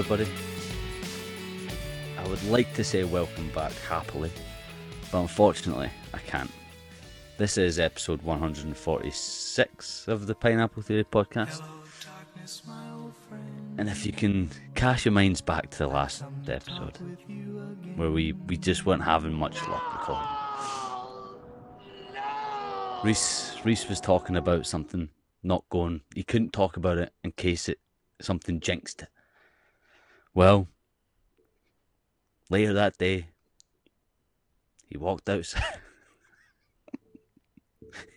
Everybody. I would like to say welcome back happily, but unfortunately, I can't. This is episode 146 of the Pineapple Theory podcast. And if you can cast your minds back to the last episode, where we, we just weren't having much luck recording. Rhys, Rhys was talking about something not going. He couldn't talk about it in case it something jinxed it. Well, later that day, he walked outside.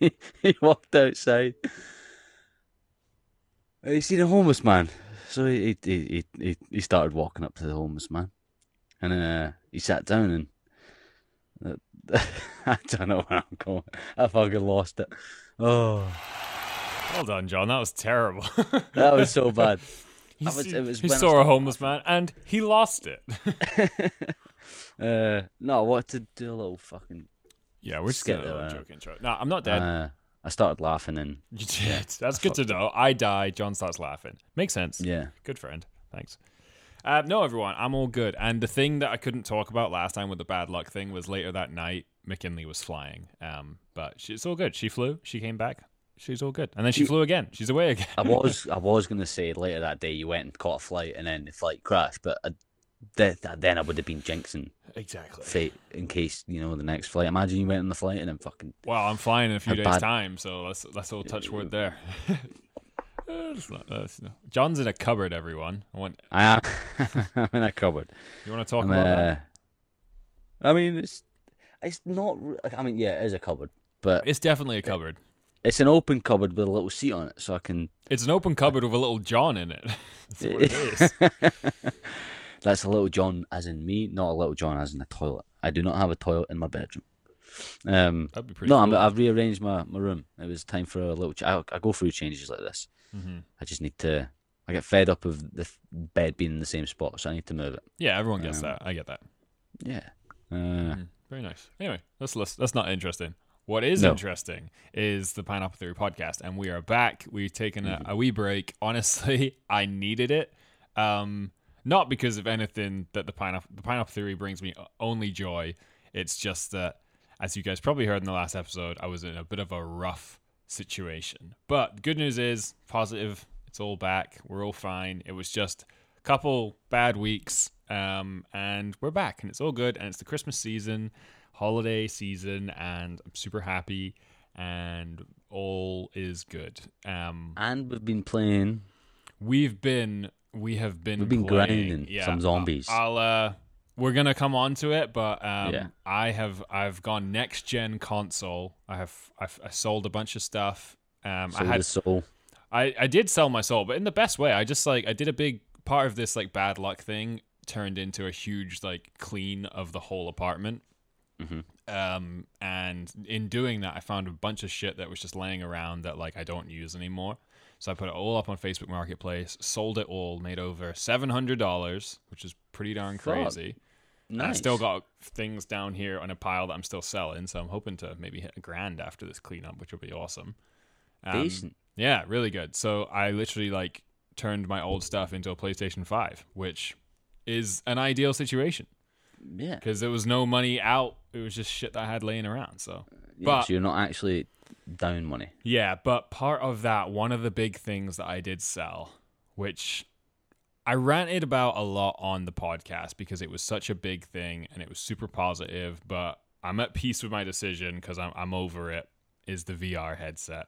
he, walked outside. He seen a homeless man, so he he he he, he started walking up to the homeless man, and uh, he sat down and. Uh, I don't know where I'm going. I fucking lost it. Oh, Well done, John. That was terrible. that was so bad. He was- it was he saw a homeless man and he lost it. Uh, no, I wanted to do a little fucking. yeah, we're just getting a little joke intro. No, I'm not dead. Uh, I started laughing and you did. That's good to know. I die. John starts laughing. Makes sense. yeah, Good friend. Thanks. Uh, no, everyone, I'm all good. And the thing that I couldn't talk about last time with the bad luck thing was later that night, McKinley was flying. Um, but she, it's all good. She flew. She came back. She's all good. And then she She- flew again. She's away again. I was I was gonna say later that day you went and caught a flight and then the flight crashed, but I, th- th- then I would have been jinxing exactly. fate in case you know the next flight. Imagine you went on the flight and then fucking Well, I'm flying in a few days' bad- time, so let's let's all touch wood there. Not- uh, it's no- John's in a cupboard. Everyone, I want I am I'm in a cupboard. you want to talk I'm, about that? uh, I mean it's it's not. I mean yeah, it is a cupboard, but It's definitely a cupboard. It's an open cupboard with a little seat on it, so I can. It's an open cupboard with a little John in it. That's what it is. That's a little John as in me, not a little John as in a toilet. I do not have a toilet in my bedroom. Um, That'd be pretty. no, cool. I'm, I've rearranged my, my room. It was time for a little. Ch- I, I go through changes like this. Mhm. I just need to. I get fed up of the f- bed being in the same spot, so I need to move it. Yeah, everyone gets Um, that. I get that. Yeah. Uh, Mhm. Very nice. Anyway, that's less- that's not interesting. What is No. interesting is the Pineapple Theory podcast, and we are back. We've taken Mm-hmm. a, a wee break. Honestly, I needed it. Um, not because of anything that the pineapple the Pineapple Theory brings me only joy. It's just that, as you guys probably heard in the last episode, I was in a bit of a rough situation. But good news is positive. It's all back. We're all fine. It was just a couple bad weeks, um, and we're back, and it's all good. And it's the Christmas season, holiday season, and I'm super happy, and all is good. Um, and we've been playing. we've been we have been We've been playing, grinding yeah, some zombies. I'll uh we're gonna come on to it, but um, Yeah. I have I've gone next gen console. I have I've, I sold a bunch of stuff. Um, So I had soul. I, I did sell my soul, but in the best way. I just like I did a big part of this like bad luck thing turned into a huge like clean of the whole apartment. Mhm. Um, and in doing that, I found a bunch of shit that was just laying around that like I don't use anymore. So I put it all up on Facebook Marketplace, sold it all, made over seven hundred dollars, which is pretty darn Fuck. crazy. And I still got things down here on a pile that I'm still selling, so I'm hoping to maybe hit a grand after this cleanup, which will be awesome. Um, decent. yeah, really good. So I literally like turned my old stuff into a PlayStation 5, which is an ideal situation Yeah. because there was no money out. It was just shit that I had laying around. So yeah. but- So you're not actually down money. yeah, but part of that, one of the big things that I did sell, which I ranted about a lot on the podcast because it was such a big thing and it was super positive, but I'm at peace with my decision because I'm, I'm over it, is the VR headset.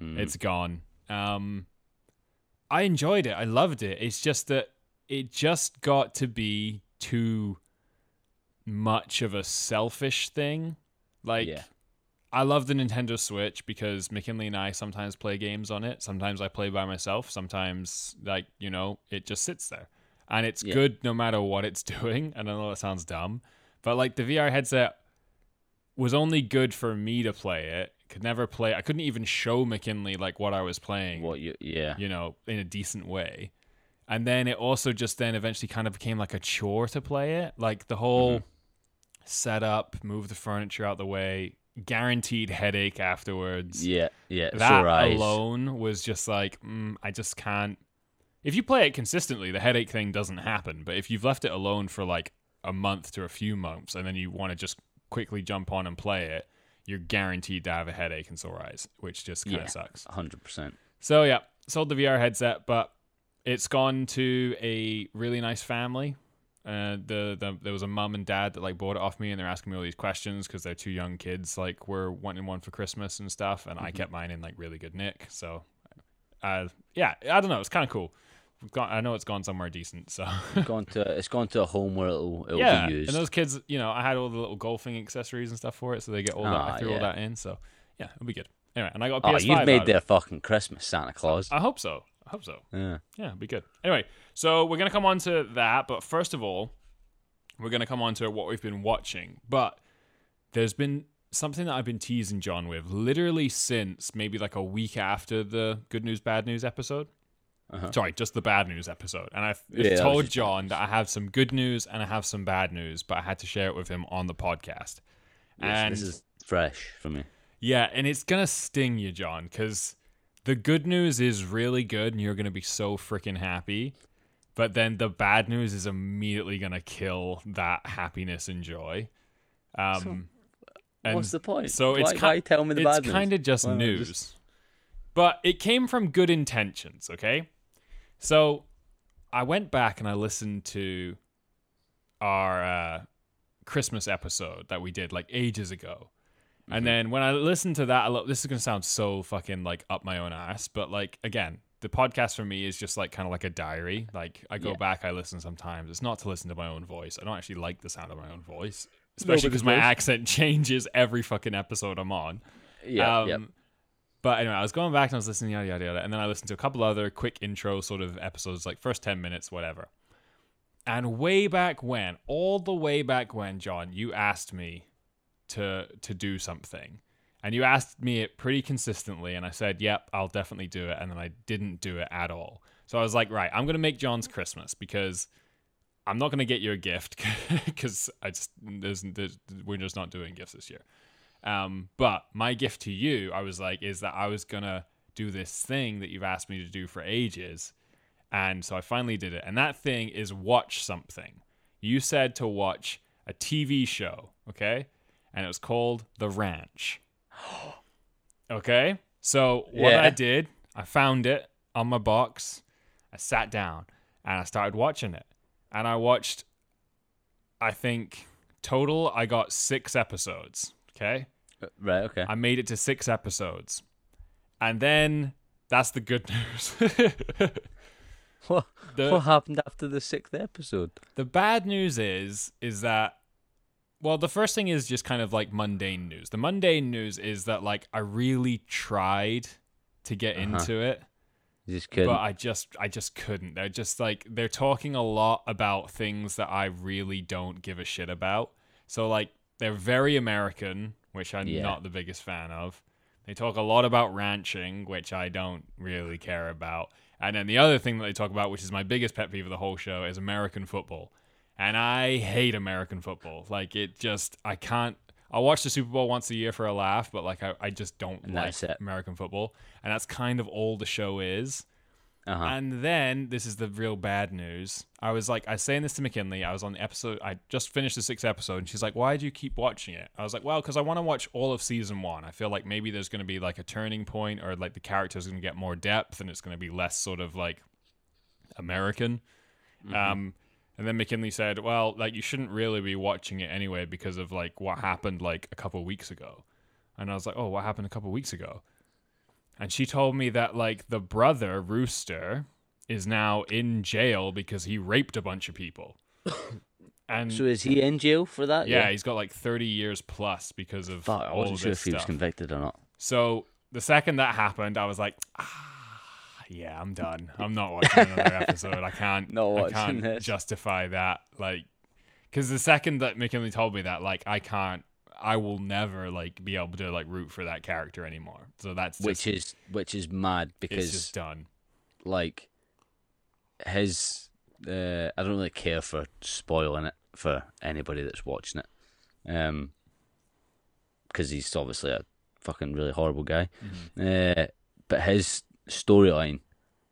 Mm. It's gone. Um, I enjoyed it. I loved it. It's just that it just got to be too much of a selfish thing. Like, Yeah. I love the Nintendo Switch because McKinley and I sometimes play games on it. Sometimes I play by myself. Sometimes, like, you know, it just sits there. And it's Yeah. good no matter what it's doing. And I know that sounds dumb, but like the VR headset was only good for me to play it. Could never play. I couldn't even show McKinley like what I was playing What you? Yeah. you know, in a decent way. And then it also just then eventually kind of became like a chore to play it. Like the whole setup, move the furniture out the way, guaranteed headache afterwards. Yeah. Yeah. That alone was just like, mm, I just can't. if you play it consistently, the headache thing doesn't happen. But if you've left it alone for like a month to a few months, and then you want to just quickly jump on and play it, you're guaranteed to have a headache and sore eyes, which just kind of Yeah. sucks. hundred percent. So yeah, sold the VR headset, but it's gone to a really nice family. Uh, the, the there was a mum and dad that like bought it off me, and they're asking me all these questions because their two young kids like were wanting one for Christmas and stuff, and I kept mine in like really good nick. So, uh, yeah, I don't know, it's kind of cool. We've gone, I know it's gone somewhere decent, so gone to it's gone to a home where it'll it'll yeah. be used. And those kids, you know, I had all the little golfing accessories and stuff for it, so they get all that. I Ah, threw all that in, so yeah, it'll be good. Anyway, and I got a oh, PS5. you've made it. their fucking Christmas Santa Claus. I hope so. I hope so. yeah. Yeah, it'd be good. Anyway, so we're gonna come on to that, but first of all, we're gonna come on to what we've been watching. But there's been something that I've been teasing John with literally since maybe like a week after the good news bad news episode. Uh-huh. Sorry, just the bad news episode. And I've Yeah, told John that I have some good news and I have some bad news, but I had to share it with him on the podcast. Yes, and this is fresh for me. yeah, and it's gonna sting you, John, because the good news is really good, and you're gonna be so freaking happy. But then the bad news is immediately gonna kill that happiness and joy. Um, and What's the point? So why, it's tell me the it's bad news? kind of just Why news, just- but it came from good intentions. Okay, so I went back and I listened to our uh, Christmas episode that we did like ages ago. Mm-hmm. And then when I listened to that, I lo- this is gonna sound so fucking like up my own ass, but like again, the podcast for me is just like kind of like a diary. Like I go Yeah. back, I listen sometimes. It's not to listen to my own voice. I don't actually like the sound of my own voice, especially because my accent changes every fucking episode I'm on. Yeah, Um, yeah. But anyway, I was going back and I was listening, yada, yada, yada. And then I listened to a couple other quick intro sort of episodes, like first 10 minutes, whatever. And way back when, all the way back when, John, you asked me to to do something. And you asked me it pretty consistently. And I said, yep, I'll definitely do it. And then I didn't do it at all. So I was like, right, I'm going to make John's Christmas because I'm not going to get you a gift because I just, there's, there's, we're just not doing gifts this year. Um, but my gift to you, I was like, is that I was gonna do this thing that you've asked me to do for ages. And so I finally did it. And that thing is watch something. You said to watch a TV show, okay? And it was called The Ranch. okay? So what Yeah. I did, I found it on my box. I sat down and I started watching it. And I watched, I think, total, I got six episodes. Okay. Uh, Right, okay. I made it to six episodes. And then that's the good news. What, the, what happened after the sixth episode? the bad news is is that well the first thing is just kind of like mundane news the mundane news is that like i really tried to get Uh-huh. into it You just couldn't. but i just i just couldn't they're just like they're talking a lot about things that i really don't give a shit about so like they're very american which i'm Yeah. not the biggest fan of they talk a lot about ranching which i don't really care about and then the other thing that they talk about which is my biggest pet peeve of the whole show is american football and i hate american football like it just i can't I'll watch the Super Bowl once a year for a laugh, but like I, I just don't And like. American football, and that's kind of all the show is. uh-huh. And then this is the real bad news. I was like, I was saying this to McKinley. I was on the episode. I just finished the sixth episode, and she's like, "Why do you keep watching it?" I was like, "Well, because I want to watch all of season one. I feel like maybe there's going to be like a turning point, or like the characters going to get more depth, and it's going to be less sort of like American." Um, and then McKinley said, "Well, like you shouldn't really be watching it anyway because of like what happened like a couple weeks ago." And I was like, "Oh, what happened a couple weeks ago?" And she told me that like the brother Rooster is now in jail because he raped a bunch of people. And so is he in jail for that? yeah, he's got like 30 years plus because of Fuck, I wasn't sure if he was stuff. convicted or not. So the second that happened, I was like, ah, yeah, I'm done. I'm not watching another episode. I can't. Not I can't this. justify that. Like, because the second that McKinley told me that, like, I can't. I will never like be able to like root for that character anymore. So that's just, Which is which is mad because it's just done. like his uh, I don't really care for spoiling it for anybody that's watching it. Um because he's obviously a fucking really horrible guy. Mm-hmm. Uh, but his storyline,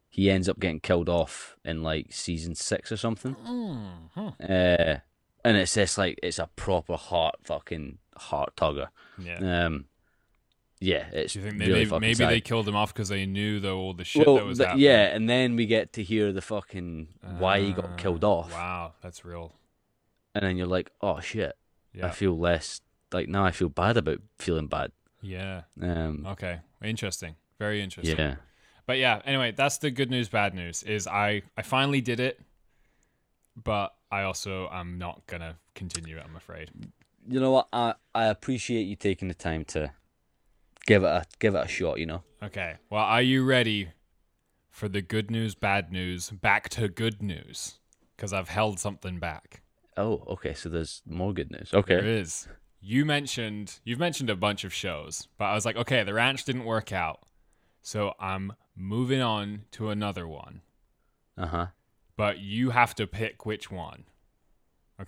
he ends up getting killed off in like season six or something. Mhm. Uh, and it's just like it's a proper heart fucking heart tugger. Yeah. Um, yeah, it's Do you think they, really maybe, maybe sad. they killed him off because they knew though all the shit well, that was th- happening? yeah, and then we get to hear the fucking why he got killed Ah, off, Wow, that's real. and then you're like, oh shit, I feel less like now I feel bad about feeling bad. Yeah. Um, Okay. Interesting. Very interesting. yeah, But yeah, anyway, that's the good news, bad news is I I finally did it, but I also am not gonna continue it. I'm afraid. you know what? I I appreciate you taking the time to give it a give it a shot. You know. Okay. Well, are you ready for the good news, bad news, back to good news? Because I've held something back. Oh, okay. So there's more good news. Okay. There is. You mentioned you've mentioned a bunch of shows, but I was like, okay, the ranch didn't work out, so I'm moving on to another one. Uh huh. But you have to pick which one.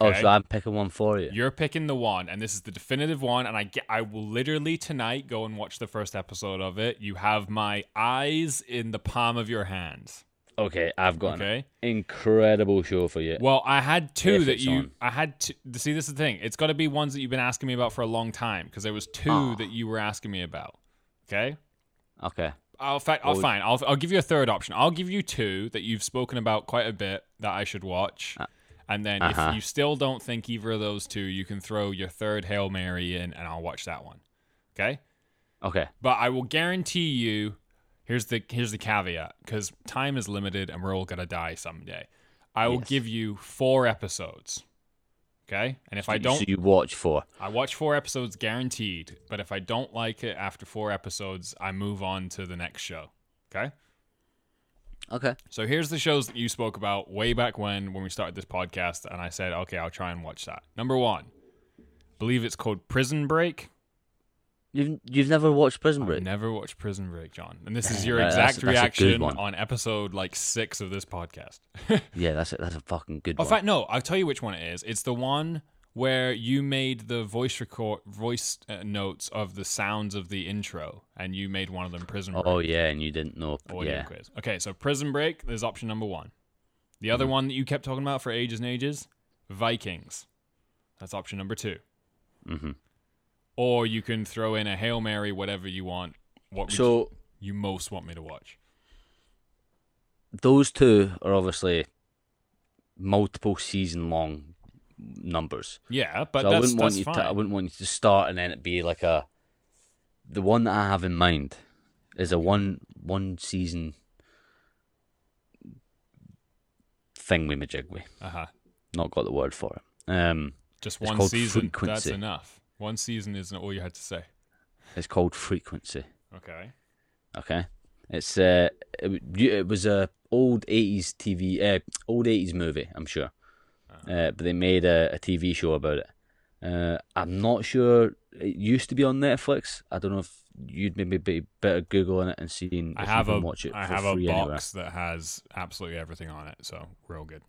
Oh, Okay. so I'm picking one for you. You're picking the one, and this is the definitive one. And I get, I will literally tonight go and watch the first episode of it. You have my eyes in the palm of your hands. Okay, I've got Okay. an incredible show for you. Well, I had two that you. on. I had to see. This is the thing. It's got to be ones that you've been asking me about for a long time because there was two Ah. that you were asking me about. Okay. Okay. I'll fa- I'll fine. I'll I'll give you a third option. I'll give you two that you've spoken about quite a bit that I should watch. And then uh-huh. if you still don't think either of those two, you can throw your third Hail Mary in and I'll watch that one. Okay? Okay. But I will guarantee you here's the here's the caveat cuz time is limited and we're all going to die someday. I will Yes. give you 4 episodes. Okay? And if I don't So you watch for. I watch four episodes guaranteed, but if I don't like it after four episodes, I move on to the next show. Okay? Okay. So here's the shows that you spoke about way back when when we started this podcast and I said, "Okay, I'll try and watch that." Number 1. believe it's called Prison Break. You've you've never watched Prison Break? I've never watched Prison Break, John. And this is your that's- exact that's a reaction one. on episode like 6 of this podcast. Yeah, that's a, that's a fucking good Oh, in fact, no. I'll tell you which one it is. It's the one where you made the voice record, voice uh, notes of the sounds of the intro, and you made one of them Prison Break. Oh yeah, and you didn't know. audio yeah. quiz. Okay, so Prison Break is option number one. The other Mm-hmm. one that you kept talking about for ages and ages, Vikings. That's option number two. hmm Or you can throw in a Hail Mary, whatever you want. What So you most want me to watch? those two are obviously multiple season long numbers. Yeah, but so I wouldn't want you fine. to. I wouldn't want you to start and then it be like a. The one that I have in mind is a one one season thing we majigwe. uh-huh. Not got the word for it. Um, Just one season. That's enough. One season isn't all you had to say. it's called Frequency. Okay. Okay, it's uh, it, it was a old eighties TV, uh, old eighties movie, I'm sure, uh, but they made a, a TV show about it. Uh, I'm not sure it used to be on Netflix. I don't know if you'd maybe be better googling it and seeing I if have you a watch it I have a free anywhere. box that has absolutely everything on it, so real good.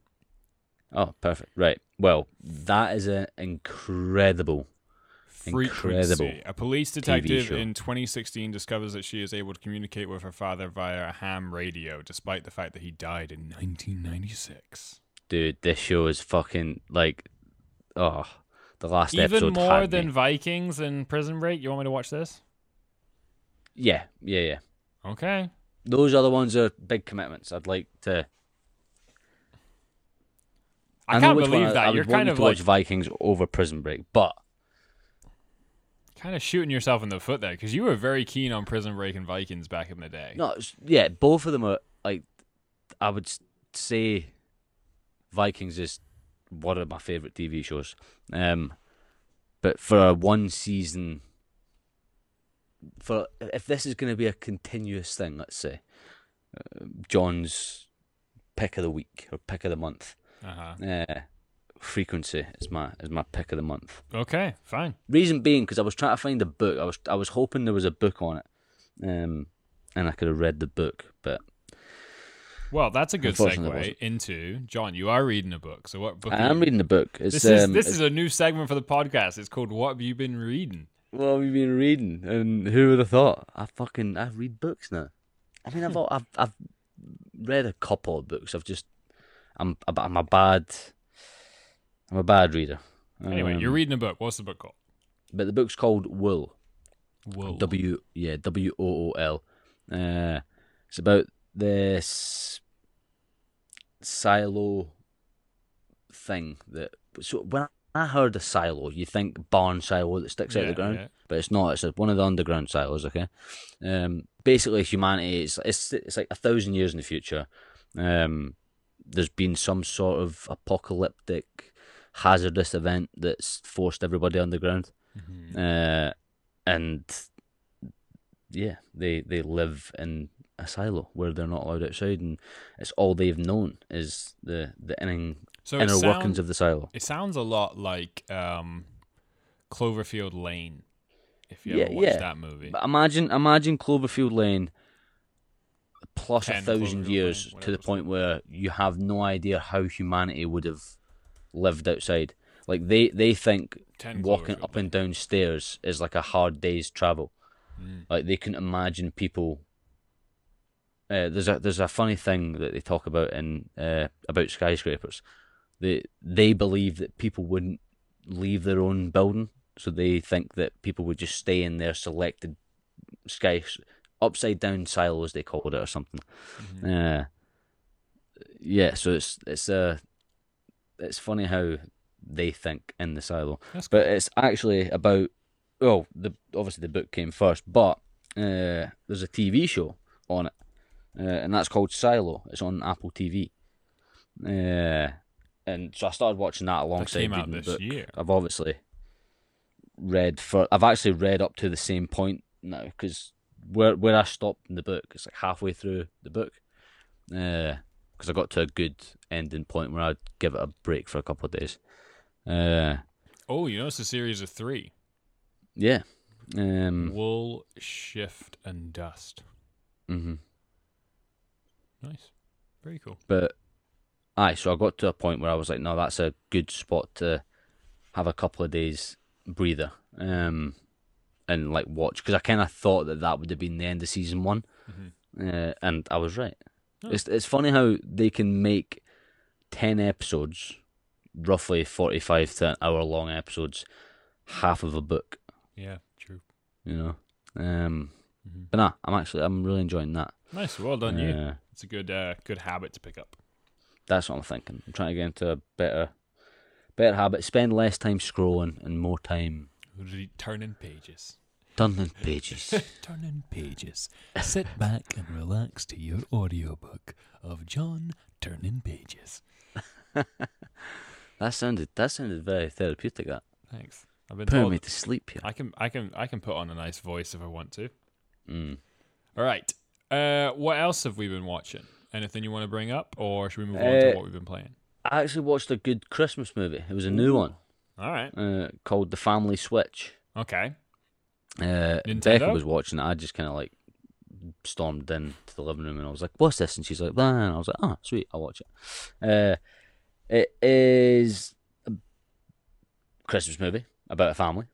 Oh, perfect. Right. Well, that is an incredible. Incredible Frequency. A police detective in 2016 discovers that she is able to communicate with her father via a ham radio, despite the fact that he died in 1996. Dude, this show is fucking like, oh, the last Even episode Even more than me. Vikings and Prison Break. You want me to watch this? Yeah, yeah, yeah. Okay. Those other ones are big commitments. I'd like to. I, know can't believe I- that. I would You're kind of to like watch Vikings over Prison Break, but kind of shooting yourself in the foot there because you were very keen on Prison Break and Vikings back in the day. no, it's- yeah, both of them are like. I would s- say, Vikings is one of my favorite TV shows. Um, but for a one season, for if this is going to be a continuous thing, let's say, uh, John's pick of the week or pick of the month, Uh-huh. uh, frequency is my is my pick of the month. Okay, fine. Reason being, because I was trying to find a book. I was I was hoping there was a book on it, um, and I could have read the book. But Well, that's a good segue into John. You are reading a book, so what book? I am reading the book. It's, This is um, this is a new segment for the podcast. It's called "What Have You Been Reading." what have you been reading? And who would have thought? I fucking I read books now. I mean, I've I've I've read a couple of books. I've just I'm a- I'm a bad I'm a bad reader. Anyway, you're Um, reading a book. What's the book called? but the book's called Wool. Whoa. W yeah W O O L. Uh, it's about this silo thing that. So when I heard a silo, you think barn silo that sticks out Yeah, of the ground, yeah. but it's not. It's one of the underground silos. Okay. Um, basically, humanity is it's it's like a thousand years in the future. Um, there's been some sort of apocalyptic, hazardous event that's forced everybody underground Mhm. uh, and yeah, they they live in a silo where they're not allowed outside, and it's all they've known is the the inner, So inner sound- workings of the silo. it sounds a lot like um, Cloverfield Lane. If you Yeah, ever watched yeah. that movie, But imagine imagine Cloverfield Lane plus a thousand years Lane, to the point where you have no idea how humanity would have lived outside. Like they they think 10 walking up and down stairs is like a hard day's travel. Mm. Like they can imagine people. Uh, there's a there's a funny thing that they talk about in uh, about skyscrapers. They they believe that people wouldn't leave their own building, so they think that people would just stay in their selected sky upside down silos they called it or something. Mhm. Uh, yeah, so it's it's uh, it's funny how they think in the silo. Cool. But it's actually about well, the obviously the book came first, but uh, there's a TV show on it, uh, and that's called Silo. It's on Apple TV, uh, and so I started watching that that alongside came out this the book. year. I've obviously read for. I've actually read up to the same point now because where where I stopped in the book, it's like halfway through the book, because I got to a good ending point where I'd give it a break for a couple of days. Uh, Oh, you know it's a series of three: yeah. Um, Wool, Shift, and Dust. hmm Nice, very cool. But aye, so I got to a point where I was like, no, that's a good spot to have a couple of days breather, um, and like watch because I kind of thought that that would have been the end of season one, Mhm. uh, and I was right. Oh. It's it's funny how they can make ten episodes, roughly forty five to an hour long episodes, half of a book. Yeah, true. You know, um, Mhm. but nah, I'm actually I'm really enjoying that. Nice, well done you. Uh, It's a good, uh, good habit to pick up. That's what I'm thinking. I'm trying to get into a better, better habit. Spend less time scrolling and more time Re- Turning pages. Turning pages. Turning pages. Sit back and relax to your audiobook of John turning pages. that sounded that sounded very therapeutic. That Thanks. I've been putting told me to sleep here. I can I can I can put on a nice voice if I want to. Mm. All right. Uh, what else have we been watching? Anything you want to bring up, or should we move on Uh, to what we've been playing? I actually watched a good Christmas movie. It was a new one All right. uh, called The Family Switch. Okay. Uh, Nintendo? Becca was watching it. I just kind of like stormed in to the living room and I was like, "What's this?" And she's like, "Blah," and I was like, "Oh, sweet, I'll watch it." Uh, it is a Christmas movie about a family,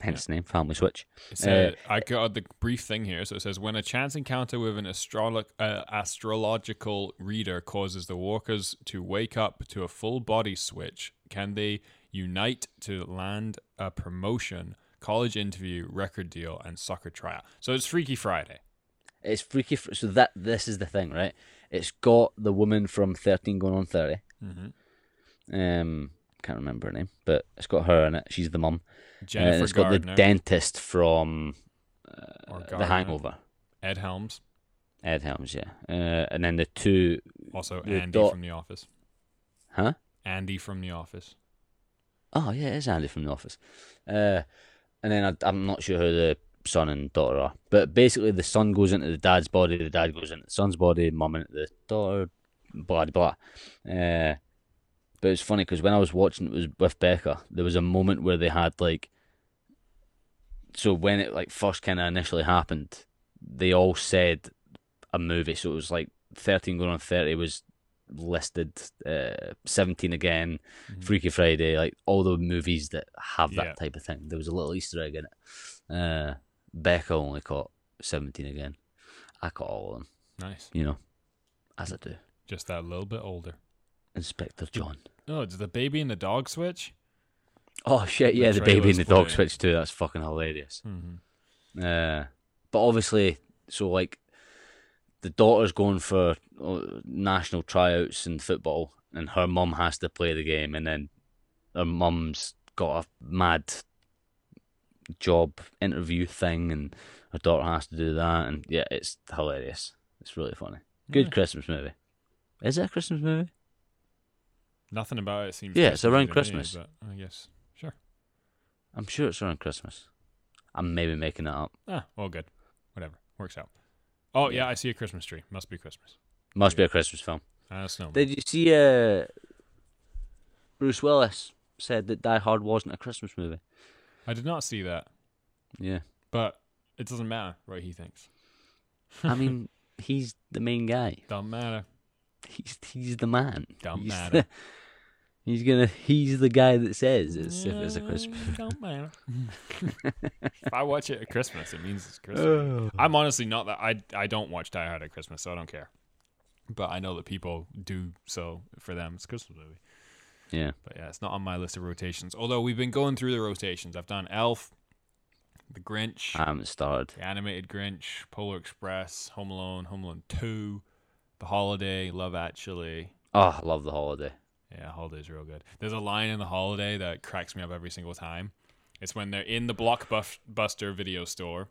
hence the name, Family Switch. It said, I got the brief thing here. So it says, when a chance encounter with an astrolo- uh, astrological reader causes the walkers to wake up to a full body switch, can they unite to land a promotion, college interview, record deal, and soccer tryout? So it's Freaky Friday. It's freaky. Fr- so that this is the thing, right? It's got the woman from Thirteen going on 30 Mm-hmm. Um, can't remember her name, but it's got her in it. She's the mum. Jennifer and it's got Gardner the dentist from uh, The Hangover. Ed Helms, Ed Helms, yeah. Uh, and then the two, also The Andy doc- from The Office. huh? Andy from The Office. Oh yeah, it is Andy from The Office. Uh, and then I, I'm not sure who the son and daughter are, but basically the son goes into the dad's body, the dad goes into the son's body, mum into the daughter, blah blah. Uh, but it's funny because when I was watching it was with Becca, there was a moment where they had like, so when it like first kind of initially happened, they all said a movie, so it was like thirteen going on thirty was listed, uh, seventeen again. Mhm. Freaky Friday, like all the movies that have that Yeah. type of thing. There was a little Easter egg in it. Uh, Becca only caught 17 again. I caught all of them, Nice. you know. As I do. Just that little bit older. Inspector John. Oh, does the baby and the dog switch? Oh shit! Yeah, the, baby and the dog switch too. That's fucking hilarious. Mm-hmm. Uh, but obviously, so like, the daughter's going for uh, national tryouts in football, and her mum has to play the game, and then her mum's got a mad job interview thing, and her daughter has to do that, and yeah, it's hilarious. It's really funny. Good Nice. Christmas movie. Is it a Christmas movie? Nothing about it seems. Yeah, it's around Christmas me, but I guess sure. I'm sure it's around Christmas. I'm maybe making it up. Ah, well, good. Whatever works out. Oh yeah, I see a Christmas tree. Must be Christmas. Must be a Christmas film. Snowman. Did you see uh, Bruce Willis said that Die Hard wasn't a Christmas movie? I did not see that, Yeah. but it doesn't matter what he thinks. I mean, he's the main guy. Don't matter. He's he's the man. Don't he's matter. the- he's gonna. He's the guy that says it's if it's a Christmas. Yeah, Don't matter. if I watch it at Christmas, it means it's Christmas. Oh. I'm honestly not that. I I don't watch Die Hard at Christmas, so I don't care. But I know that people do so for them. It's a Christmas movie. Yeah. But yeah, it's not on my list of rotations. Although we've been going through the rotations. I've done Elf, The Grinch, I haven't started. The Animated Grinch, Polar Express, Home Alone, Home Alone 2, The Holiday, Love Actually. Oh, I love the holiday. Yeah, Holiday's real good. There's a line in The Holiday that cracks me up every single time. It's when they're in the Blockbuster video store.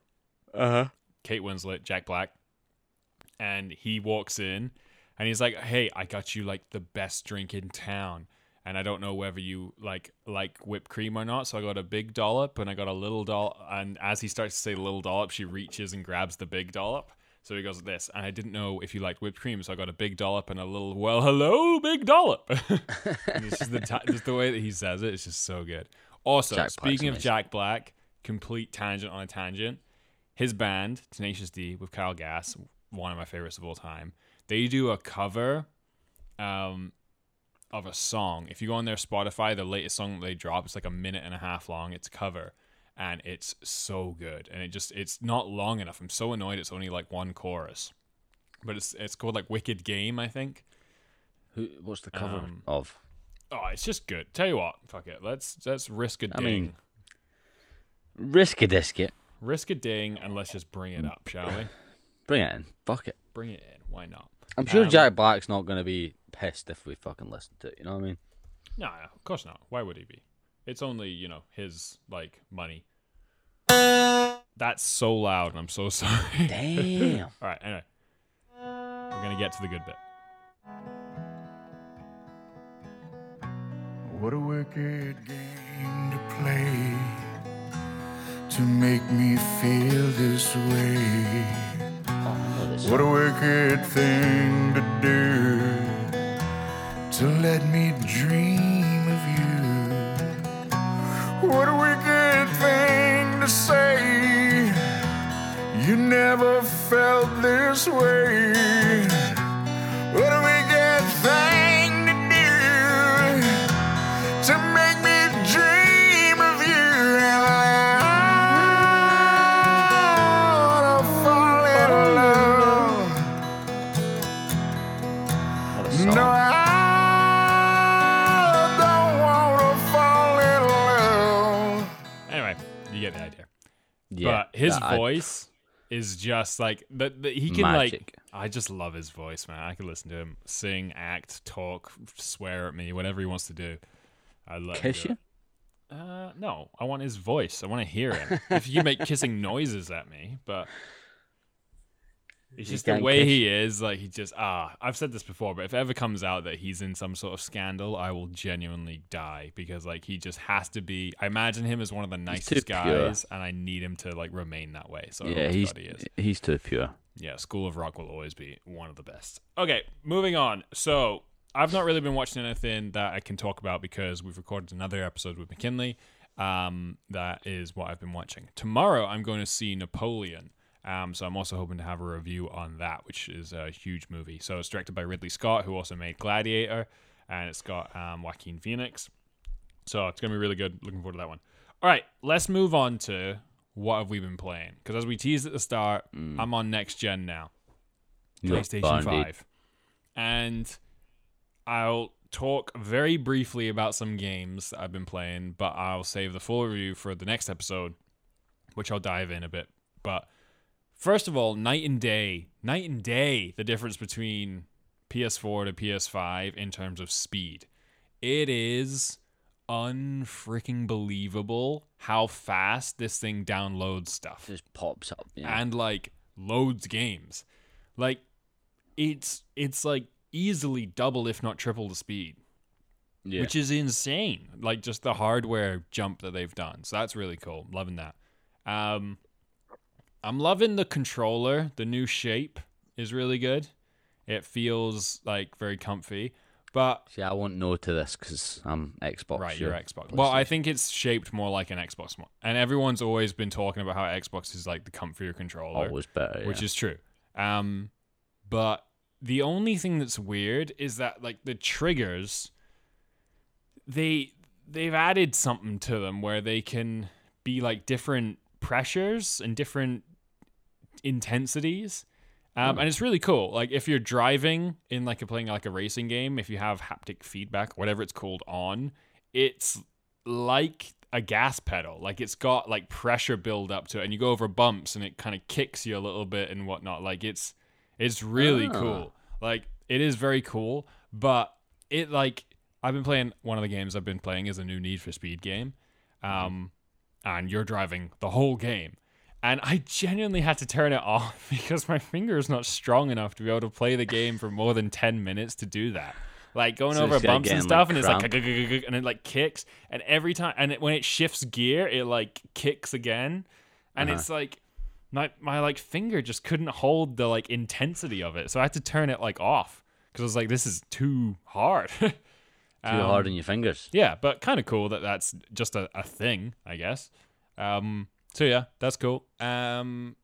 Uh huh. Kate Winslet, Jack Black, and he walks in and he's like, "Hey, I got you like the best drink in town." And I don't know whether you like like whipped cream or not, so I got a big dollop and I got a little dollop. And as he starts to say little dollop, she reaches and grabs the big dollop. So he goes like this, and I didn't know if you liked whipped cream, so I got a big dollop and a little. Well, hello, big dollop. it's just the just the way that he says it. It's just so good. Also, Jack speaking of. Jack Black, complete tangent on a tangent his band Tenacious D with Kyle Gass, one of my favorites of all time. They do a cover um, of a song. If you go on their Spotify, the latest song that they drop, it's like a minute and a half long. It's a cover, and it's so good. And it just it's not long enough. I'm so annoyed. It's only like one chorus, but it's it's called like Wicked Game, I think. Who? What's the cover Um, of? Oh, it's just good. Tell you what, fuck it. Let's let's risk a ding. mean- Risk a disket. risk a ding, and let's just bring it up, shall we? Bring it in. Fuck it. Bring it in. Why not? I'm sure Um, Jack Black's not going to be pissed if we fucking listen to it. You know what I mean? No, no, of course not. Why would he be? It's only, you know, his like money. That's so loud and I'm so sorry. Damn. All right, anyway. We're going to get to the good bit. What a wicked game to play to make me feel this way. I know this. What a wicked thing to do to let me dream of you. What a wicked thing to say. You never felt this way. Yeah, but his that- I- voice is just like the he can Magic. like I just love his voice, man. I could listen to him sing, act, talk, swear at me, whatever he wants to do. I love kiss you. Uh, no, I want his voice. I want to hear him. if you make kissing noises at me, but it's just the way he is. Like he just ah. I've said this before, but if it ever comes out that he's in some sort of scandal, I will genuinely die because like he just has to be. I imagine him as one of the nicest pure. guys, and I need him to like remain that way. So Yeah, he's he is. he's too pure. Yeah, School of Rock will always be one of the best. Okay, moving on. So I've not really been watching anything that I can talk about because we've recorded another episode with McKinley. Um, that is what I've been watching. Tomorrow I'm going to see Napoleon. Um, so I'm also hoping to have a review on that, which is a huge movie. So it's directed by Ridley Scott, who also made Gladiator, and it's got um, Joaquin Phoenix. So it's gonna be really good. Looking forward to that one. All right, let's move on to what have we been playing? Because as we teased at the start, I'm on next gen now, PlayStation. Five. and I'll talk very briefly about some games that I've been playing, but I'll save the full review for the next episode, which I'll dive in a bit. But first of all, night and day, night and day, the difference between PS4 to PS5 in terms of speed. It is unfreaking believable how fast this thing downloads stuff Just pops up. Yeah. and like loads games. Like it's it's like easily double if not triple the speed, yeah. which is insane. Like just the hardware jump that they've done. So that's really cool. Loving that. Um I'm loving the controller. The new shape is really good. It feels like very comfy. But See, I won't know to this because I'm Xbox. Right, you're Xbox. Well, I think it's shaped more like an Xbox one. And everyone's always been talking about how Xbox is like the comfier controller, always better. which is true. Um, but the only thing that's weird is that like the triggers, they they've added something to them where they can be like different pressures and different intensities. Um, and it's really cool. Like if you're driving in like a playing like a racing game, if you have haptic feedback, whatever it's called, on, it's like a gas pedal. Like it's got like pressure build up to it, and you go over bumps, and it kind of kicks you a little bit and whatnot. Like it's it's really Ah. cool. Like it is very cool, but it like I've been playing one of the games I've been playing is a new Need for Speed game, um, and you're driving the whole game. And I genuinely had to turn it off because my finger is not strong enough to be able to play the game for more than 10 minutes to do that. Like going So over bumps and stuff, like, and it's like, and it like kicks. And every time, and it, when it shifts gear, it like kicks again. And Uh-huh. it's like, my, my like finger just couldn't hold the like intensity of it. So I had to turn it like off because I was like, this is too hard. too Um, hard on your fingers. yeah, but kind of cool that that's just a, a thing, I guess. Um, so yeah, that's cool. Um,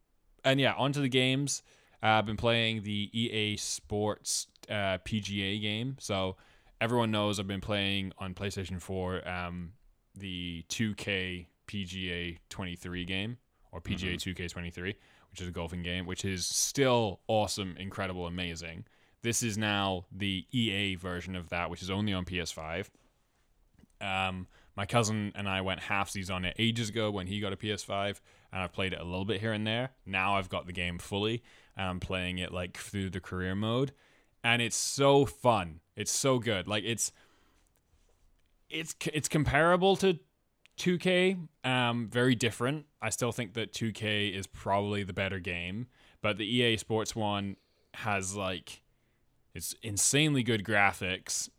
and yeah, onto the games. Uh, I've been playing the EA Sports uh, PGA game. So everyone knows I've been playing on PlayStation 4 um, the 2K PGA 23 game or PGA 2K 23, which is a golfing game, which is still awesome, incredible, amazing. This is now the EA version of that, which is only on PS5. Um, my cousin and I went halfsies on it ages ago when he got a PS5, and I've played it a little bit here and there. Now I've got the game fully, and I'm playing it like through the career mode, and it's so fun. It's so good. Like it's it's it's comparable to 2K, um, very different. I still think that 2K is probably the better game, but the EA Sports one has like it's insanely good graphics.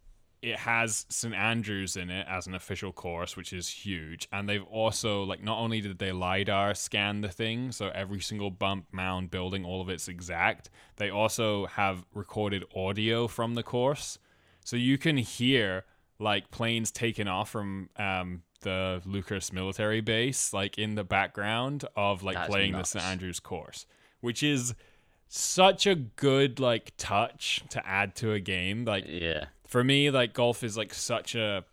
It has St Andrews in it as an official course, which is huge. And they've also like not only did they lidar scan the thing, so every single bump, mound, building, all of it's exact. They also have recorded audio from the course, so you can hear like planes taking off from um, the Leuchars military base, like in the background of like That's playing nuts. the St Andrews course, which is such a good like touch to add to a game. Like Yeah. For me, like golf is like such a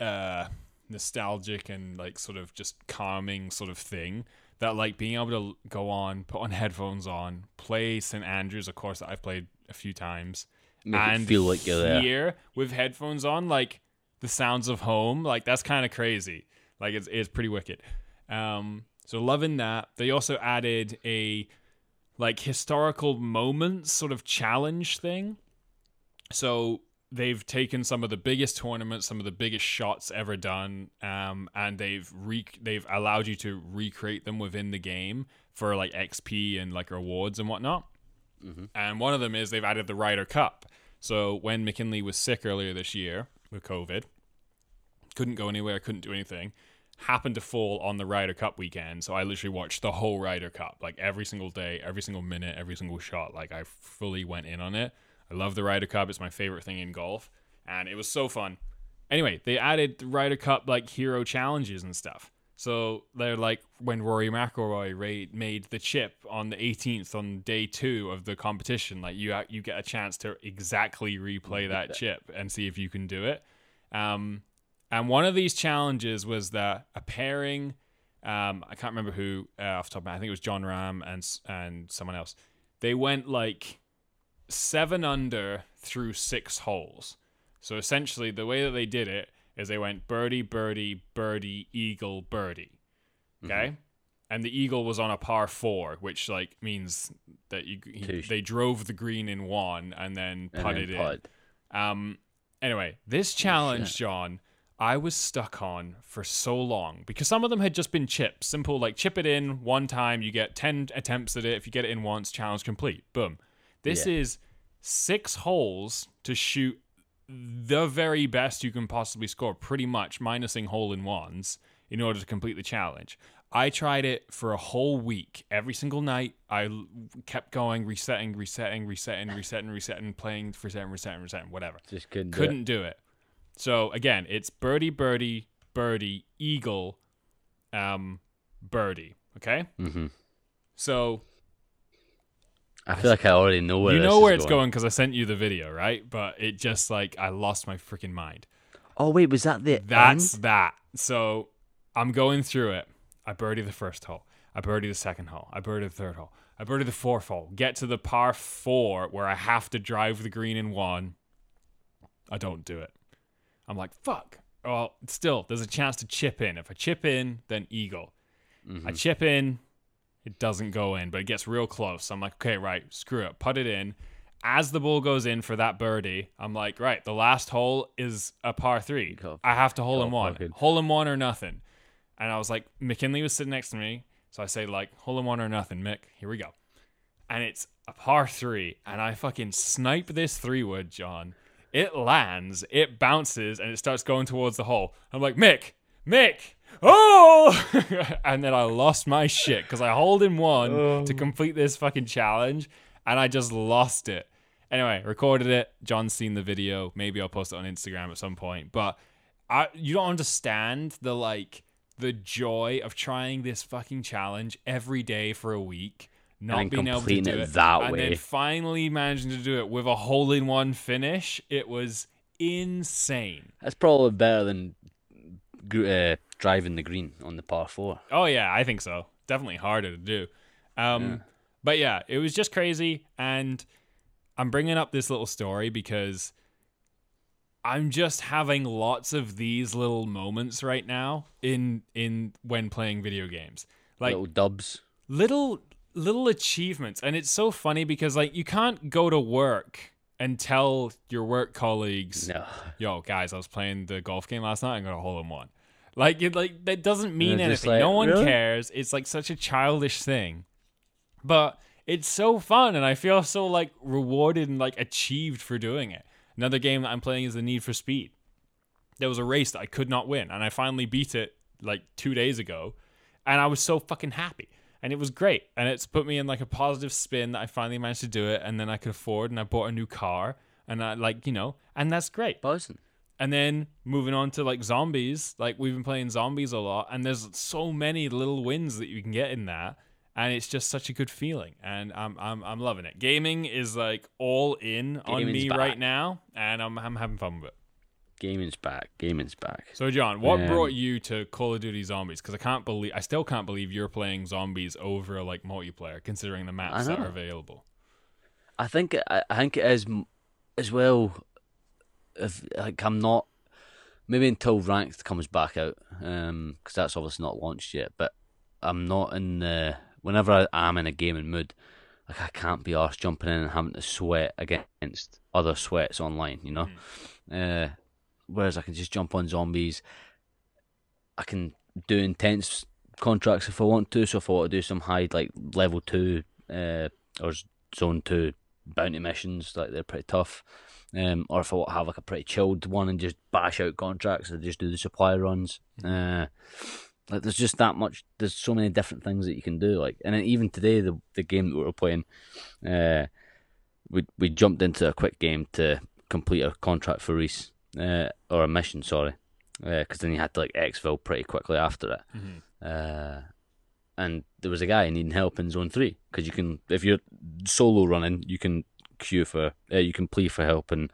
uh, nostalgic and like sort of just calming sort of thing that like being able to go on, put on headphones on, play St Andrews, of course that I've played a few times, Make and feel like you're there. hear with headphones on like the sounds of home. Like that's kind of crazy. Like it's it's pretty wicked. Um, so loving that. They also added a like historical moments sort of challenge thing. So they've taken some of the biggest tournaments, some of the biggest shots ever done, um, and they've re- they've allowed you to recreate them within the game for like XP and like rewards and whatnot. And one of them is they've added the Ryder Cup. So when McKinley was sick earlier this year with COVID, couldn't go anywhere, couldn't do anything. Happened to fall on the Ryder Cup weekend, so I literally watched the whole Ryder Cup, like every single day, every single minute, every single shot. Like I fully went in on it. I love the Ryder Cup; it's my favorite thing in golf, and it was so fun. Anyway, they added the Ryder Cup like hero challenges and stuff. So they're like when Rory McIlroy made the chip on the 18th on day two of the competition, like you you get a chance to exactly replay that chip and see if you can do it. Um, and one of these challenges was that a pairing, um, I can't remember who uh, off the top of my head, I think it was Jon Rahm and and someone else. They went like seven under through six holes. So essentially, the way that they did it is they went birdie, birdie, birdie, eagle, birdie. Okay, and the eagle was on a par four, which like means that you he, they drove the green in one and then And putted then in. Um. Anyway, this challenge, shit. John, I was stuck on for so long because some of them had just been chips, simple like chip it in one time, you get ten attempts at it. If you get it in once, challenge complete. Boom. This Yeah. is six holes to shoot the very best you can possibly score, pretty much minusing hole in ones in order to complete the challenge. I tried it for a whole week. Every single night, I l- kept going, resetting, resetting, resetting, resetting, resetting, playing, resetting, resetting, resetting, whatever. Just couldn't. do it. Couldn't do it. So again, it's birdie, birdie, birdie, eagle, um, birdie. Okay. Mm-hmm. So I feel like I already know where you know is where it's going because I sent you the video, right? But it just like I lost my freaking mind. Oh wait, was that the That's end? that. So I'm going through it. I birdie the first hole. I birdie the second hole. I birdie the third hole. I birdie the fourth hole. Get to the par four where I have to drive the green in one. I don't do it. I'm like, fuck. Well, still, there's a chance to chip in. If I chip in, then eagle. I mm-hmm. chip in, it doesn't go in, but it gets real close. I'm like, okay, right, screw it, put it in. As the ball goes in for that birdie, I'm like, right, the last hole is a par three. I have to hole in one, fucking- hole in one or nothing. And I was like, McKinley was sitting next to me, so I say like, hole in one or nothing, Mick. Here we go. And it's a par three, and I fucking snipe this three wood, John. It lands, it bounces, and it starts going towards the hole. I'm like, Mick, Mick, oh! and then I lost my shit because I hold in one to um. complete this fucking challenge, and I just lost it. Anyway, recorded it. John's seen the video. Maybe I'll post it on Instagram at some point. But I, you don't understand the like the joy of trying this fucking challenge every day for a week, not being able to do it it that and way. then finally managing to do it with a hole in one finish. It was insane. That's probably better than uh, driving the green on the par four. Oh yeah, I think so. Definitely harder to do. Um, But yeah, it was just crazy, and I'm bringing up this little story because I'm just having lots of these little moments right now in in when playing video games, like Little dubs. little little achievements, and it's so funny because like you can't go to work and tell your work colleagues No. yo guys i was playing the golf game last night and got a hole in one like it like that doesn't mean anything. No one "Really?" cares. It's like such a childish thing. But it's so fun and i feel so like rewarded and like achieved for doing it. Another game that i'm playing is the need for speed. There was a race that i could not win and i finally beat it like two days ago and i was so fucking happy and it was great. And it's put me in like a positive spin that i finally managed to do it and then i could afford and i bought a new car and i like you know and that's great. Buzzing. And then moving on to like zombies, like we've been playing zombies a lot, and there's so many little wins that you can get in that, and it's just such a good feeling, and I'm I'm I'm loving it. Gaming is like all in on Gaming's me back. right now, and I'm I'm having fun with it. Gaming's back. Gaming's back. So John, what Um, brought you to Call of Duty Zombies? Because I can't believe I still can't believe you're playing zombies over like multiplayer, considering the maps that are available. I think I, I think it is as well. If like I'm not maybe until ranked comes back out, um, because that's obviously not launched yet. But I'm not in the whenever I am in a gaming mood, like I can't be arsed jumping in and having to sweat against other sweats online. You know, uh, whereas I can just jump on zombies. I can do intense contracts if I want to. So if I want to do some high like level two uh, or zone two bounty missions, like they're pretty tough. Um, or if I want to have like a pretty chilled one and just bash out contracts, I just do the supply runs. Uh, like there's just that much. There's so many different things that you can do. Like, and then even today, the the game that we were playing, uh, we we jumped into a quick game to complete a contract for Rhys, uh, or a mission, sorry, because then you had to like exfil pretty quickly after it. Uh, and there was a guy needing help in zone three because you can, if you're solo running, you can queue for, uh, you can plea for help, and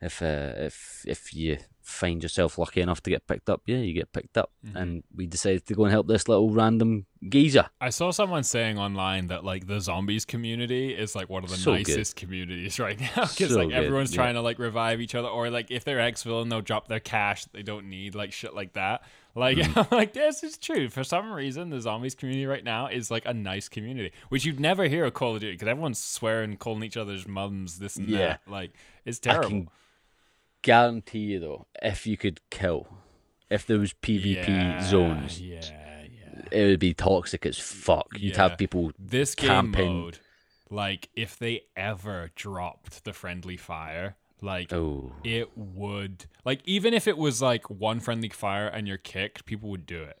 if uh, if if you find yourself lucky enough to get picked up, yeah, you get picked up. Mm-hmm. And we decided to go and help this little random geezer. I saw someone saying online that like the zombies community is like one of the So good. nicest communities right now because So like good, everyone's yeah. trying to like revive each other or like if they're exfil and they'll drop their cash that they don't need like shit like that. Like Mm. I'm like this is true. For some reason, the zombies community right now is like a nice community, which you'd never hear of Call of Duty because everyone's swearing, calling each other's mums this and Yeah. that. Like it's terrible. Guarantee you though, if you could kill, if there was PvP Yeah, zones, Yeah, yeah. it would be toxic as fuck. You'd Yeah. have people this game mode, like if they ever dropped the friendly fire, like Oh, it would like even if it was like one friendly fire and you're kicked, people would do it.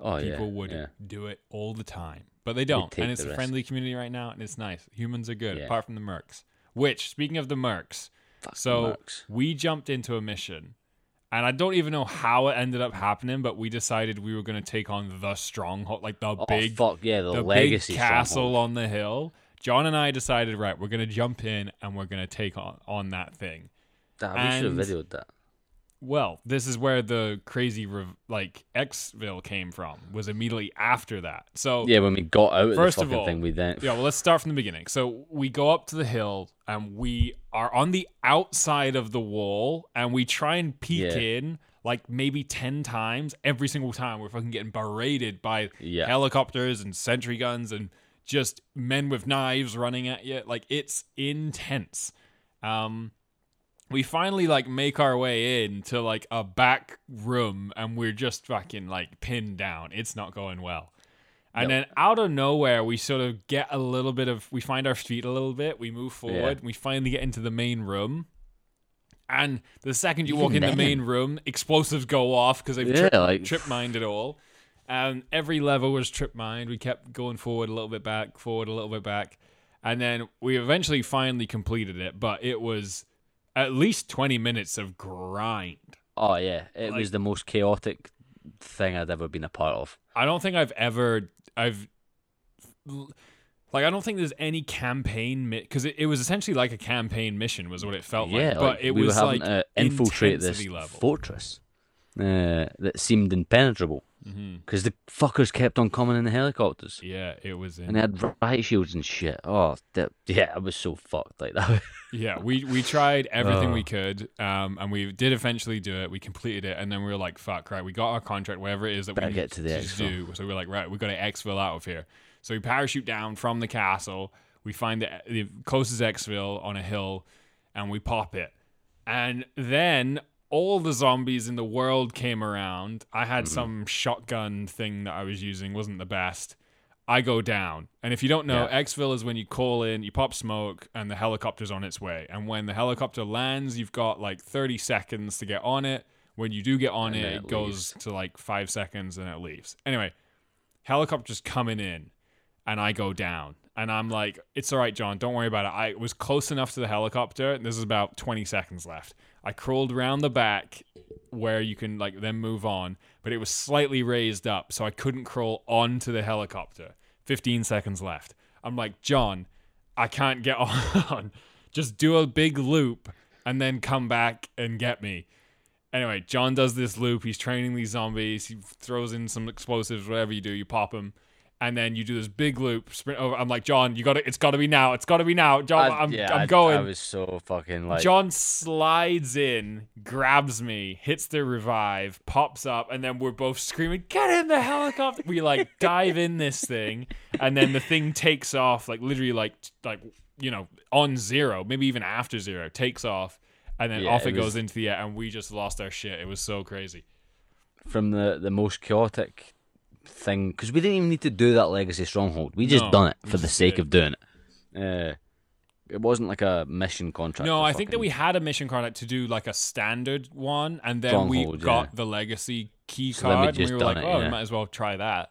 oh yeah, People would yeah. do it all the time, but they don't. And it's a risk. friendly community right now, and it's nice. Humans are good, Yeah. apart from the mercs. Which, speaking of the mercs, Fucking so mercs. we jumped into a mission. And I don't even know how it ended up happening, but we decided we were going to take on the stronghold, like the Oh big fuck yeah, the, the legacy castle stronghold. on the hill. John and I decided, right, we're gonna jump in and we're gonna take on on that thing. Damn, we should have videoed that. Well, this is where the crazy rev- like exfil came from. Was immediately after that. So Yeah, when we got out of First the of all, thing, we then yeah, well, let's start from the beginning. So we go up to the hill and we are on the outside of the wall and we try and peek Yeah. in like maybe 10 times. Every single time we're fucking getting berated by Yeah. helicopters and sentry guns and just men with knives running at you. Like it's intense. Um, we finally like make our way into like a back room and we're just fucking like pinned down. It's not going well. And then out of nowhere, we sort of get a little bit of, we find our feet a little bit. We move forward. We finally get into the main room. And the second you walk in Even the main room, explosives go off because they've Yeah, trip, like- trip mined it all. And every level was trip mined. We kept going forward a little bit back, forward a little bit back. And then we eventually finally completed it, but it was at least 20 minutes of grind. Oh yeah, it Like- was the most chaotic thing I'd ever been a part of. I don't think I've ever I've like I don't think there's any campaign because it, it was essentially like a campaign mission was what it felt yeah, like, but it we was were having like to infiltrate this level. fortress uh, that seemed impenetrable because the fuckers kept on coming in the helicopters Yeah, it was. In, and they had riot shields and shit. Oh, that, yeah, I was so fucked like that. yeah, we we tried everything we Oh. could, um, and we did eventually do it. We completed it, and then we were like, "Fuck, right, we got our contract, whatever it is that Better we get to the exfil. do." So we we're like, "Right, we got to exfil out of here." So we parachute down from the castle. We find the, the closest exfil on a hill, and we pop it. And then all the zombies in the world came around. I had Mm-hmm. some shotgun thing that I was using, wasn't the best. I go down. And if you don't know, Yeah. exfil is when you call in, you pop smoke, and the helicopter's on its way. And when the helicopter lands, you've got like 30 seconds to get on it. When you do get on it, it it goes to like five seconds and it leaves. Anyway, helicopter's coming in, and I go down. And I'm like, it's all right, John. Don't worry about it. I was close enough to the helicopter. This is about 20 seconds left. I crawled around the back where you can like then move on, but it was slightly raised up, so I couldn't crawl onto the helicopter. 15 seconds left. I'm like, John, I can't get on. Just do a big loop and then come back and get me. Anyway, John does this loop. He's training these zombies. He throws in some explosives, whatever you do, you pop them. And then you do this big loop, sprint over. I'm like, John, you got to It's got to be now. It's got to be now. John, I- I'm, yeah, I'm I- going. I was so fucking like. John slides in, grabs me, hits the revive, pops up, and then we're both screaming, "Get in the helicopter!" We like dive in this thing, and then the thing takes off, like literally, like like you know, on zero, maybe even after zero, takes off, and then Yeah, off it, it goes was- into the air, and we just lost our shit. It was so crazy. from the the most chaotic thing because we didn't even need to do that legacy stronghold. We just No, done it for the sake did. of doing it. Uh, it wasn't like a mission contract. No, I think that we had a mission contract to do like a standard one, and then we got yeah. the legacy key So card, and we were done like, it, "Oh, we might as well try that."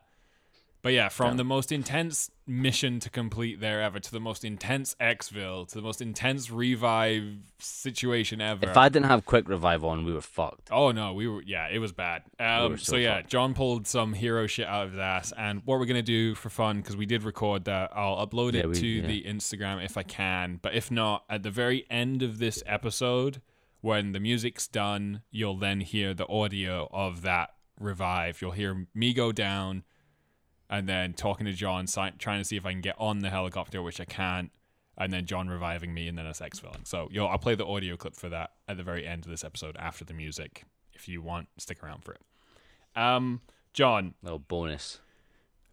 But yeah, from Yeah. the most intense mission to complete there ever, to the most intense exfil, to the most intense revive situation ever. If I didn't have quick revive on, we were fucked. Oh no, we were yeah, it was bad. Um, were so, so yeah. John pulled some hero shit out of his ass, and what we're gonna do for fun because we did record that, I'll upload it Yeah, we- to yeah. the Instagram if I can. But if not, at the very end of this episode, when the music's done, you'll then hear the audio of that revive. You'll hear me go down, and then talking to John, si- trying to see if I can get on the helicopter, which I can't, and then John reviving me, and then us exfilling. So, yo, I'll play the audio clip for that at the very end of this episode after the music. If you want, stick around for it. Um, John, Little bonus.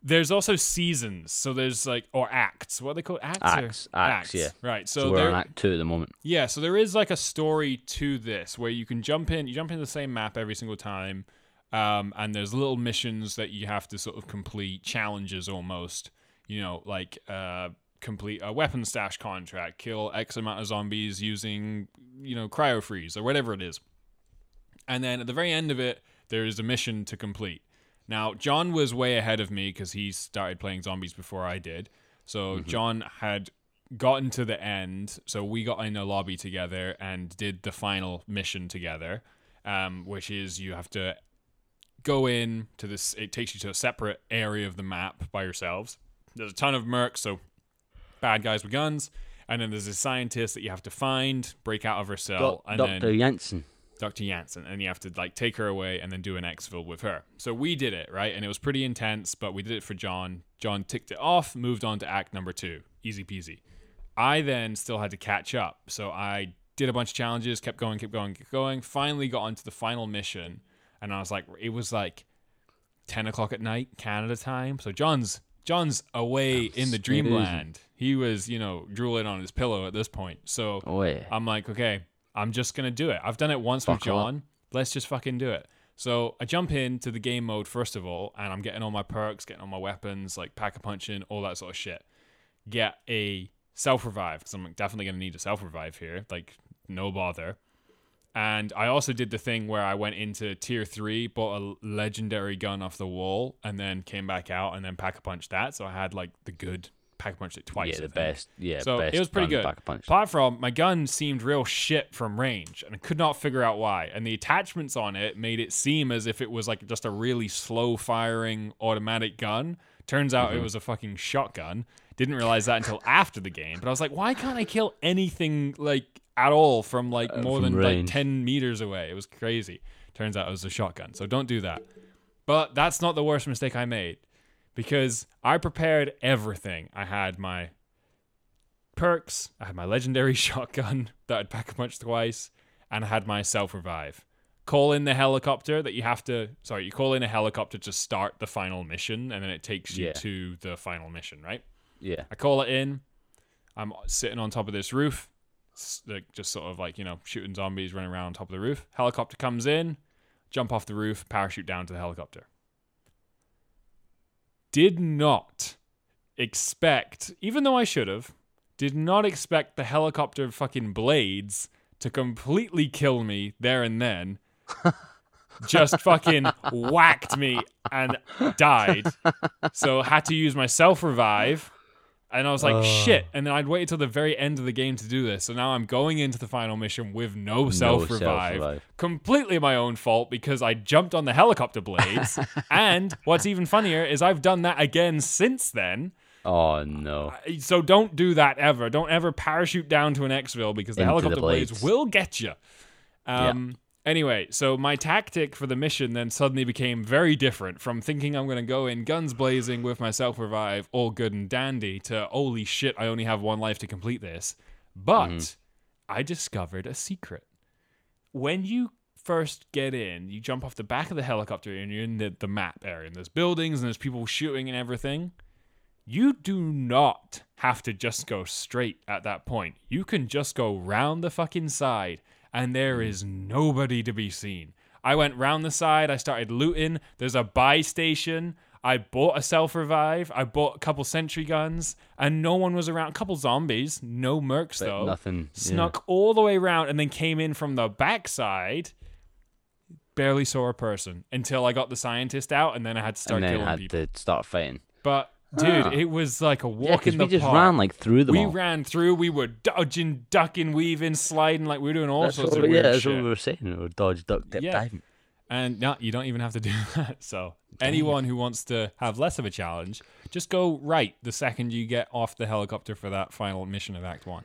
there's also seasons. So there's like or acts. What are they called? Acts. or- Acts, acts, yeah. Right. So, So, we're there, on Act Two at the moment. yeah, so there is like a story to this where you can jump in, you jump into the same map every single time, um, and there's little missions that you have to sort of complete, challenges almost, you know, like uh, complete a weapon stash contract, kill X amount of zombies using, you know, cryo freeze or whatever it is. And then at the very end of it, there is a mission to complete. Now, John was way ahead of me because he started playing zombies before I did. So John had gotten to the end. So we got in a lobby together and did the final mission together, um, which is you have to go in to this. It takes you to a separate area of the map by yourselves. There's a ton of mercs, so bad guys with guns. And then there's a scientist that you have to find, break out of her cell, Doc- and Dr. then Janssen. Dr. Janssen, and you have to like take her away and then do an exfil with her. So we did it, right? And it was pretty intense, but we did it for John. John ticked it off, moved on to act number two. Easy peasy. I then still had to catch up. So I did a bunch of challenges, kept going, kept going, kept going. Finally got onto the final mission, and I was like, it was like 10 o'clock at night, Canada time. So John's John's away in the dreamland. He was, you know, drooling on his pillow at this point. So Oh, yeah. I'm like, okay, I'm just gonna do it. I've done it once with Buckle up. John. Let's just fucking do it. So I jump into the game mode first of all, and I'm getting all my perks, getting all my weapons, like pack a punching, all that sort of shit. Get a self revive because I'm definitely gonna need a self revive here. Like no bother. And I also did the thing where I went into tier three, bought a legendary gun off the wall, and then came back out and then pack a punch that. So I had like the good pack a punch it twice. yeah, the best. Yeah, So best it was pretty good. Back a punch. Apart from my gun seemed real shit from range, and I could not figure out why. And the attachments on it made it seem as if it was like just a really slow firing automatic gun. Turns out Mm-hmm. it was a fucking shotgun. Didn't realize that until after the game. But I was like, why can't I kill anything like at all from like more Uh, from than range. like ten meters away? It was crazy. Turns out it was a shotgun. So don't do that. But that's not the worst mistake I made because I prepared everything. I had my perks, I had my legendary shotgun that I'd pack a punch twice, and I had my self revive. Call in the helicopter that you have to. Sorry, you call in a helicopter to start the final mission, and then it takes you Yeah. to the final mission, right? Yeah. I call it in. I'm sitting on top of this roof, like just sort of like you know shooting zombies running around on top of the roof. Helicopter comes in, jump off the roof, parachute down to the helicopter. Did not expect, even though I should have, did not expect the helicopter fucking blades to completely kill me there and then. Just fucking whacked me and died. So had to use my self revive. And I was like, shit. And then I'd wait till the very end of the game to do this. So now I'm going into the final mission with no self revive. self-revive. Completely my own fault because I jumped on the helicopter blades. and what's even funnier is I've done that again since then. Oh no. So don't do that ever. Don't ever parachute down to an exfil because the Into the helicopter blades. blades. will get you. Um, Anyway, so my tactic for the mission then suddenly became very different from thinking I'm going to go in guns blazing with my self revive, all good and dandy, to holy shit, I only have one life to complete this. But Mm-hmm. I discovered a secret. When you first get in, you jump off the back of the helicopter and you're in the, the map area, and there's buildings and there's people shooting and everything you do not have to just go straight at that point. You can just go round the fucking side, and there hmm. is nobody to be seen. I went round the side, I started looting. There's a buy station. I bought a self revive. I bought a couple sentry guns, and no one was around. A couple zombies, no mercs But though. nothing. yeah. Snuck all the way around and then came in from the backside. Barely saw a person until I got the scientist out, and then I had to start and then killing had people. to start fighting. But dude, Ah. it was like a walk because in the park. we just park. ran like through them we all. ran through. We were dodging, ducking, weaving, sliding, like we were doing all That's sorts what, of yeah, weird that's shit. what we were saying. Or dodge, duck, dip, Yeah. diving. And no, you don't even have to do that. So anyone who wants to have less of a challenge, just go right the second you get off the helicopter for that final mission of Act One.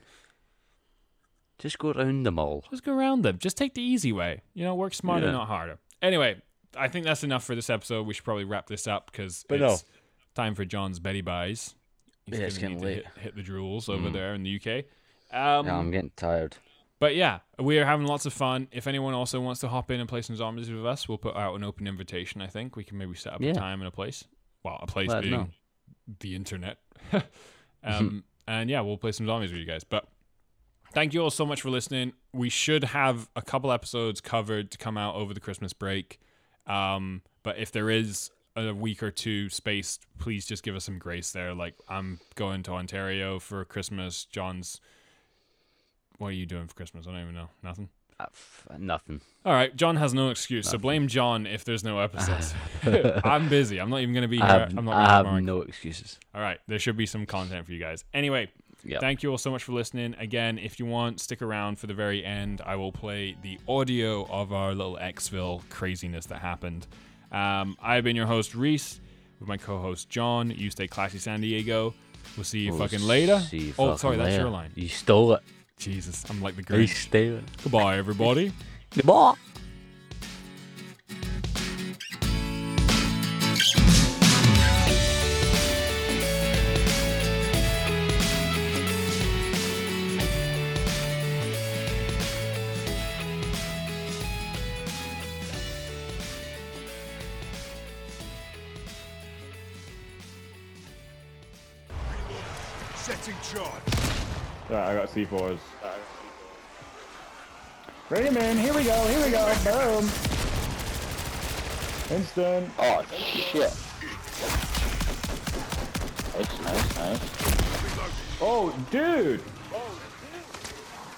Just go around them all. Just go around them. Just take the easy way. You know, work smarter, Yeah. not harder. Anyway, I think that's enough for this episode. We should probably wrap this up because But it's no. Time for John's Betty buys. He's Yeah, it's getting late. Hit, hit the drools over Mm. there in the UK. Um, yeah, I'm getting tired. But yeah, we are having lots of fun. If anyone also wants to hop in and play some zombies with us, we'll put out an open invitation. I think we can maybe set up Yeah. a time and a place. Well, a place Let being the internet. um, and yeah, we'll play some zombies with you guys. But thank you all so much for listening. We should have a couple episodes covered to come out over the Christmas break. Um, but if there is a week or two spaced, please just give us some grace there. Like I'm going to Ontario for Christmas. John's. What are you doing for Christmas? I don't even know. Nothing. Uh, f- nothing. All right, John has no excuse, so blame John if there's no episodes. I'm busy. I'm not even going to be here. I have, I'm not I have no excuses. All right, there should be some content for you guys. Anyway, Yep. thank you all so much for listening. Again, if you want, stick around for the very end. I will play the audio of our little exfil craziness that happened. Um, I've been your host, Rhys, with my co host, John. You stay classy, San Diego. We'll see you We'll fucking later. see you oh, fucking sorry, that's your line. You stole it. Jesus, I'm like the You Grinch. stole it. Goodbye, everybody. Goodbye. C4s. Bring him in, here we go, here we go, boom! Instant. Oh shit. Nice, nice, nice. Oh, dude!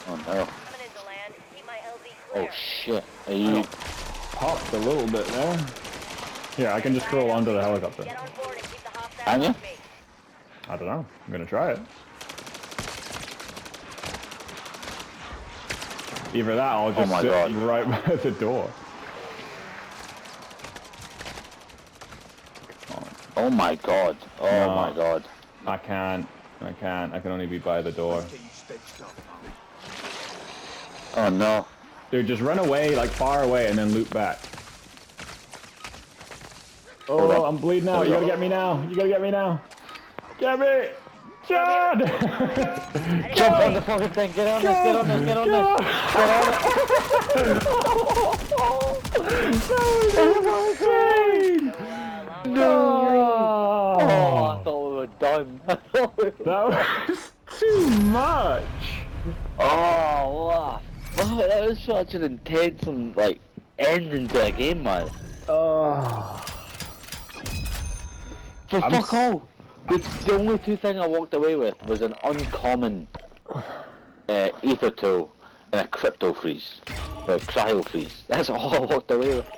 Oh no. Coming into land. Keep my LZ Oh shit. Are you Popped a little bit there. Here, I can just crawl onto the helicopter. Get on board and keep the hostiles Can you? I don't know. I'm gonna try it. Either that or I'll just my sit God. right by the door. Oh my god. Oh No. my god. I can't. I can't. I can only be by the door. Oh no. Dude, just run away, like far away, and then loop back. Oh. I'm bleeding out. You gotta get me now. You gotta get me now. Get me! John! Jump on the fucking thing. Get on this, get on this, get on this. Get on it. No! Oh, I thought we were done. I thought we were- That was too much. oh, wow. Oh, that was such an intense and like ending to a game, man. Oh. For I'm fuck all. The, only two things I walked away with was an uncommon uh, Aether tool and a crypto freeze. Or cryo freeze. That's all I walked away with.